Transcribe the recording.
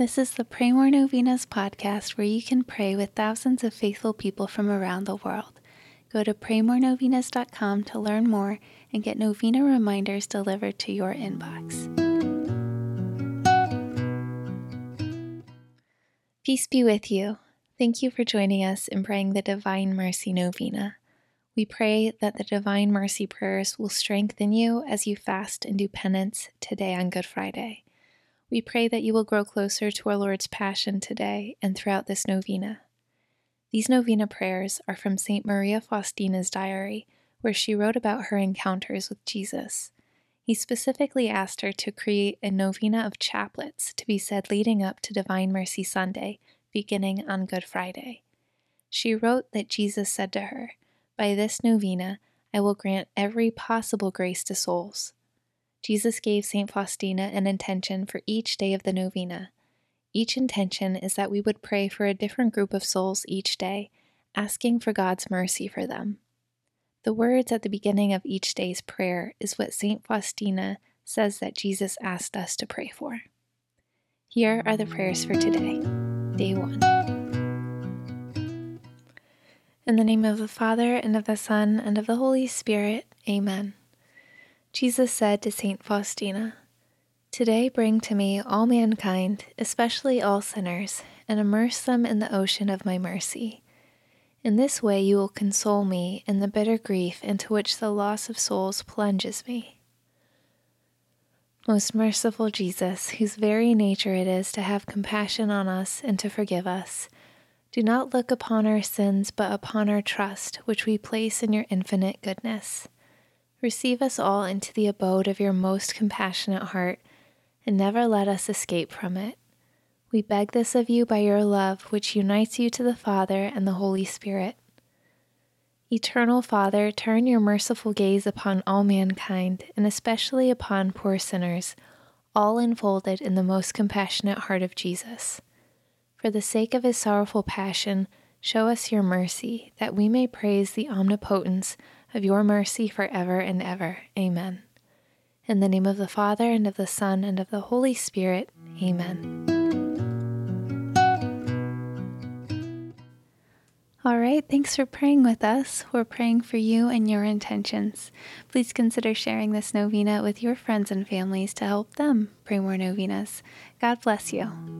This is the Pray More Novenas podcast where you can pray with thousands of faithful people from around the world. Go to praymorenovenas.com to learn more and get novena reminders delivered to your inbox. Peace be with you. Thank you for joining us in praying the Divine Mercy Novena. We pray that the Divine Mercy prayers will strengthen you as you fast and do penance today on Good Friday. We pray that you will grow closer to our Lord's Passion today and throughout this novena. These novena prayers are from St. Maria Faustina's diary, where she wrote about her encounters with Jesus. He specifically asked her to create a novena of chaplets to be said leading up to Divine Mercy Sunday, beginning on Good Friday. She wrote that Jesus said to her, By this novena, I will grant every possible grace to souls. Jesus gave St. Faustina an intention for each day of the novena. Each intention is that we would pray for a different group of souls each day, asking for God's mercy for them. The words at the beginning of each day's prayer is what St. Faustina says that Jesus asked us to pray for. Here are the prayers for today, day one. In the name of the Father, and of the Son, and of the Holy Spirit, Amen. Jesus said to St. Faustina, Today bring to me all mankind, especially all sinners, and immerse them in the ocean of my mercy. In this way you will console me in the bitter grief into which the loss of souls plunges me. Most merciful Jesus, whose very nature it is to have compassion on us and to forgive us, do not look upon our sins but upon our trust, which we place in your infinite goodness. Receive us all into the abode of your most compassionate heart, and never let us escape from it. We beg this of you by your love, which unites you to the Father and the Holy Spirit. Eternal Father, turn your merciful gaze upon all mankind, and especially upon poor sinners, all enfolded in the most compassionate heart of Jesus. For the sake of his sorrowful passion, show us your mercy, that we may praise the omnipotence of your mercy forever and ever. Amen. In the name of the Father, and of the Son, and of the Holy Spirit. Amen. All right, thanks for praying with us. We're praying for you and your intentions. Please consider sharing this novena with your friends and families to help them pray more novenas. God bless you.